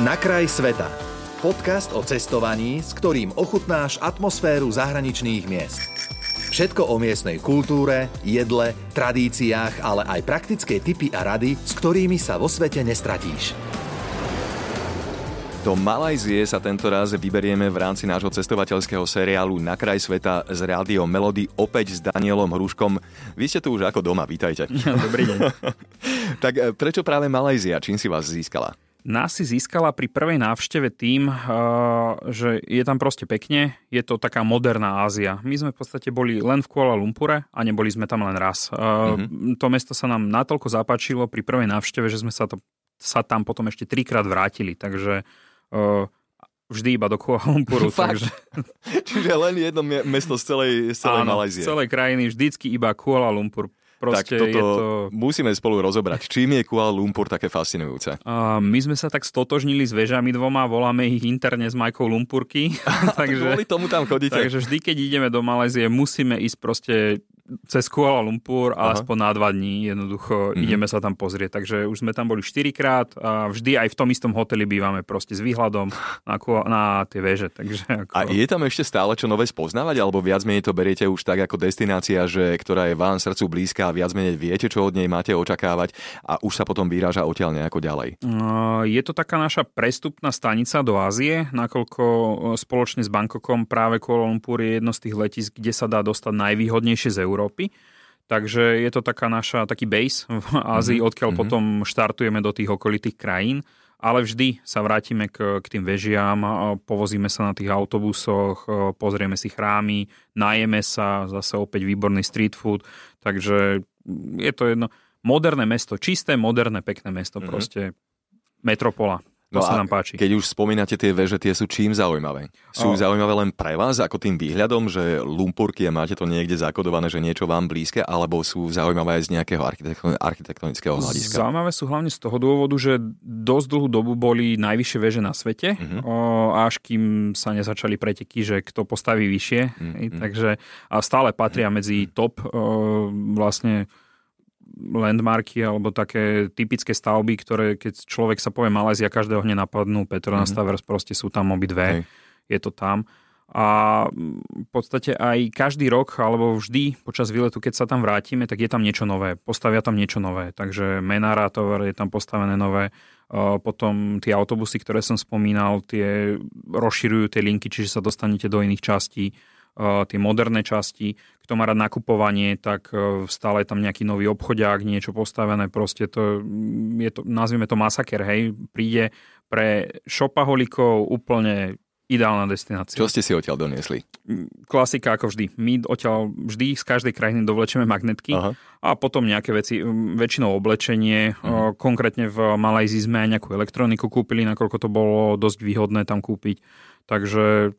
Na kraj sveta. Podcast o cestovaní, s ktorým ochutnáš atmosféru zahraničných miest. Všetko o miestnej kultúre, jedle, tradíciách, ale aj praktické tipy a rady, s ktorými sa vo svete nestratíš. Do Malajzie sa tento raz vyberieme v rámci nášho cestovateľského seriálu Na kraj sveta z rádio Melody opäť s Danielom Hruškom. Vy ste tu už ako doma, vítajte. Dobrý deň. tak e, prečo práve Malajzia? Čím si vás získala? Nás si získala pri prvej návšteve tým, eh, že je tam proste pekne, je to taká moderná Ázia. My sme v podstate boli len v Kuala Lumpure a neboli sme tam len raz. Mm-hmm. To mesto sa nám natoľko zapáčilo pri prvej návšteve, že sme sa, to, sa tam potom ešte trikrát vrátili, takže eh, vždy iba do Kuala Lumpuru. takže... Čiže len jedno mesto z celej, z celej Áno, Malajzie. z celej krajiny, vždycky iba Kuala Lumpur Proste tak toto je to... musíme spolu rozobrať. Čím je Kuala Lumpur také fascinujúce? Uh, my sme sa tak stotožnili s vežami dvoma, voláme ich interne s Majkou Lumpurky. takže, Kvôli tomu tam chodíte. Takže vždy, keď ideme do Malézie, musíme ísť proste cez Kuala Lumpur a aspoň na dva dní jednoducho mm-hmm. ideme sa tam pozrieť. Takže už sme tam boli štyrikrát a vždy aj v tom istom hoteli bývame proste s výhľadom na, na tie veže. Takže ako... A je tam ešte stále čo nové spoznávať, alebo viac menej to beriete už tak ako destinácia, že, ktorá je vám srdcu blízka a viac menej viete, čo od nej máte očakávať a už sa potom vyráža odtiaľ nejako ďalej? Je to taká naša prestupná stanica do Ázie, nakoľko spoločne s Bangkokom práve Kuala Lumpur je jedno z tých letisk, kde sa dá dostať najvýhodnejšie z Európy. Takže je to taká naša, taký base v Ázii, mm-hmm. odkiaľ mm-hmm. potom štartujeme do tých okolitých krajín. Ale vždy sa vrátime k, k tým vežiam, povozíme sa na tých autobusoch, pozrieme si chrámy, najeme sa, zase opäť výborný street food. Takže je to jedno moderné mesto, čisté, moderné, pekné mesto, mm-hmm. proste metropola. To no sa nám páči. Keď už spomínate tie veže, tie sú čím zaujímavé? Sú o... zaujímavé len pre vás, ako tým výhľadom, že lumpurky a máte to niekde zakodované, že niečo vám blízke, alebo sú zaujímavé aj z nejakého architektonického hľadiska? Zaujímavé sú hlavne z toho dôvodu, že dosť dlhú dobu boli najvyššie veže na svete, o, až kým sa nezačali preteky, že kto postaví vyššie. Uh-huh. Takže a stále patria medzi top o, vlastne landmarky alebo také typické stavby, ktoré keď človek sa povie Malézia, každého hneď napadnú Petronas mm-hmm. Towers, proste sú tam obidve, Hej. je to tam. A v podstate aj každý rok, alebo vždy počas výletu, keď sa tam vrátime, tak je tam niečo nové. Postavia tam niečo nové. Takže Menara Tower je tam postavené nové. Potom tie autobusy, ktoré som spomínal, tie rozširujú tie linky, čiže sa dostanete do iných častí tie moderné časti. Kto má rád nakupovanie, tak e, stále je tam nejaký nový obchodiak, niečo postavené, proste to, je to, nazvime to masaker, hej, príde pre šopaholikov úplne ideálna destinácia. Čo ste si odtiaľ doniesli? Klasika ako vždy. My odtiaľ vždy z každej krajiny dovlečeme magnetky Aha. a potom nejaké veci, väčšinou oblečenie. Uh-huh. Konkrétne v Malajzii sme aj nejakú elektroniku kúpili, nakoľko to bolo dosť výhodné tam kúpiť. Takže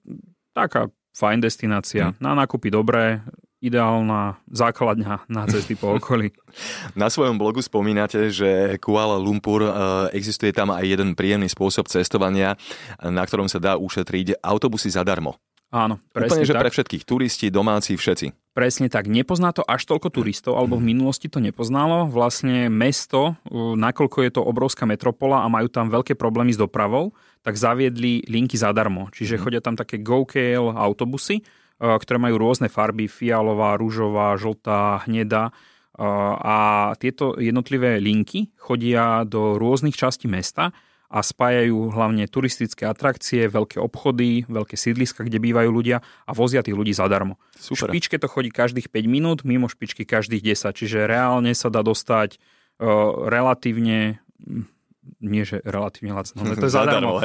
taká fajn destinácia. Hmm. Na nákupy dobré, ideálna základňa na cesty po okolí. Na svojom blogu spomínate, že Kuala Lumpur e, existuje tam aj jeden príjemný spôsob cestovania, na ktorom sa dá ušetriť autobusy zadarmo. Áno, presne Úplne, že tak. pre všetkých, turisti, domáci, všetci. Presne tak. Nepozná to až toľko turistov, alebo v mhm. minulosti to nepoznalo. Vlastne mesto, nakoľko je to obrovská metropola a majú tam veľké problémy s dopravou, tak zaviedli linky zadarmo. Čiže mm. chodia tam také GoKL autobusy, ktoré majú rôzne farby, fialová, rúžová, žltá, hnedá. A tieto jednotlivé linky chodia do rôznych častí mesta a spájajú hlavne turistické atrakcie, veľké obchody, veľké sídliska, kde bývajú ľudia a vozia tých ľudí zadarmo. Super. V špičke to chodí každých 5 minút, mimo špičky každých 10, čiže reálne sa dá dostať uh, relatívne hm, nie že relatívne lacno, ale to je zadarmo,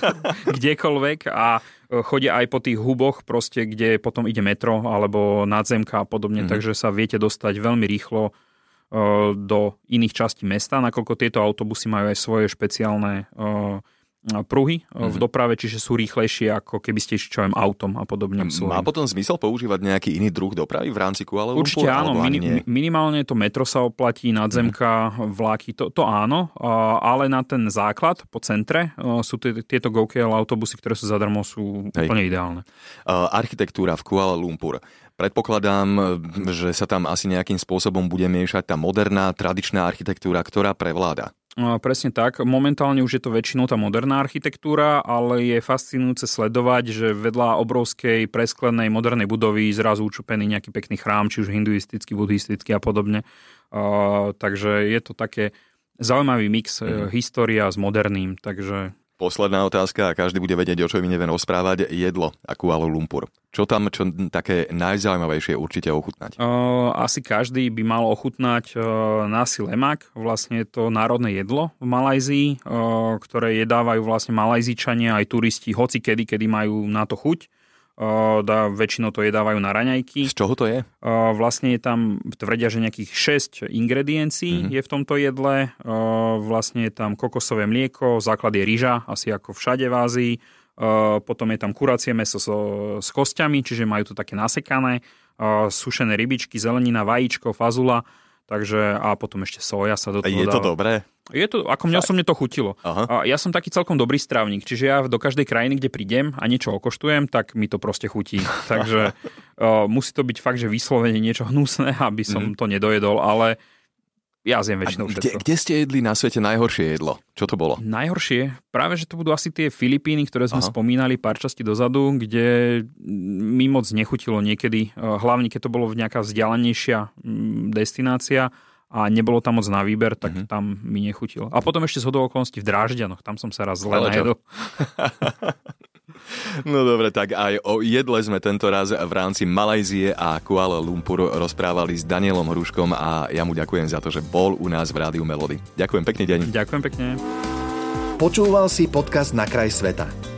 kdekoľvek a e, chodia aj po tých huboch, proste, kde potom ide metro alebo nadzemka a podobne, mm-hmm. takže sa viete dostať veľmi rýchlo do iných častí mesta, nakoľko tieto autobusy majú aj svoje špeciálne pruhy mm-hmm. v mhm. doprave, čiže sú rýchlejšie ako keby ste išli čo viem, autom a podobne. Má potom zmysel používať nejaký iný druh dopravy v rámci Kuala Lumpur? Určite áno, mini, minimálne to metro sa oplatí, nadzemka, mm-hmm. vláky, to, to áno, ale na ten základ po centre sú tieto GoKL autobusy, ktoré sú zadarmo, sú Hej. úplne ideálne. Architektúra v Kuala Lumpur. Predpokladám, že sa tam asi nejakým spôsobom bude miešať tá moderná, tradičná architektúra, ktorá prevláda. Presne tak. Momentálne už je to väčšinou tá moderná architektúra, ale je fascinujúce sledovať, že vedľa obrovskej presklenej modernej budovy zrazu učupený nejaký pekný chrám, či už hinduistický, buddhistický a podobne. Uh, takže je to také zaujímavý mix mm. história s moderným, takže Posledná otázka a každý bude vedieť, o čo mi neviem rozprávať. Jedlo a Kuala Lumpur. Čo tam čo také najzaujímavejšie určite ochutnať? Uh, asi každý by mal ochutnať uh, nasi lemak. Vlastne je to národné jedlo v Malajzii, uh, ktoré jedávajú vlastne Malajzičania aj turisti hoci kedy, kedy majú na to chuť dá, väčšinou to jedávajú na raňajky. Z čoho to je? Vlastne je tam, tvrdia, že nejakých 6 ingrediencií mm-hmm. je v tomto jedle. Vlastne je tam kokosové mlieko, základ je rýža, asi ako všade v Ázii. Potom je tam kuracie meso so, s kostiami, čiže majú to také nasekané. Sušené rybičky, zelenina, vajíčko, fazula. Takže a potom ešte soja sa do toho je to dáva. dobré? Je to, ako mňa osobne to chutilo. Aha. A ja som taký celkom dobrý strávnik, čiže ja do každej krajiny, kde prídem a niečo okoštujem, tak mi to proste chutí. Takže uh, musí to byť fakt, že vyslovene niečo hnusné, aby som mm. to nedojedol, ale ja zjem väčšinou všetko. Kde, kde ste jedli na svete najhoršie jedlo? Čo to bolo? Najhoršie? Práve, že to budú asi tie Filipíny, ktoré sme Aha. spomínali pár časti dozadu, kde mi moc nechutilo niekedy, hlavne keď to bolo v nejaká vzdialenejšia mm, destinácia a nebolo tam moc na výber, tak uh-huh. tam mi nechutilo. A potom ešte z okolností v Drážďanoch, tam som sa raz zle najedol. No dobre, tak aj o jedle sme tento raz v rámci Malajzie a Kuala Lumpur rozprávali s Danielom Hruškom a ja mu ďakujem za to, že bol u nás v Rádiu Melody. Ďakujem pekný deň. Ďakujem pekne. Počúval si podcast Na kraj sveta.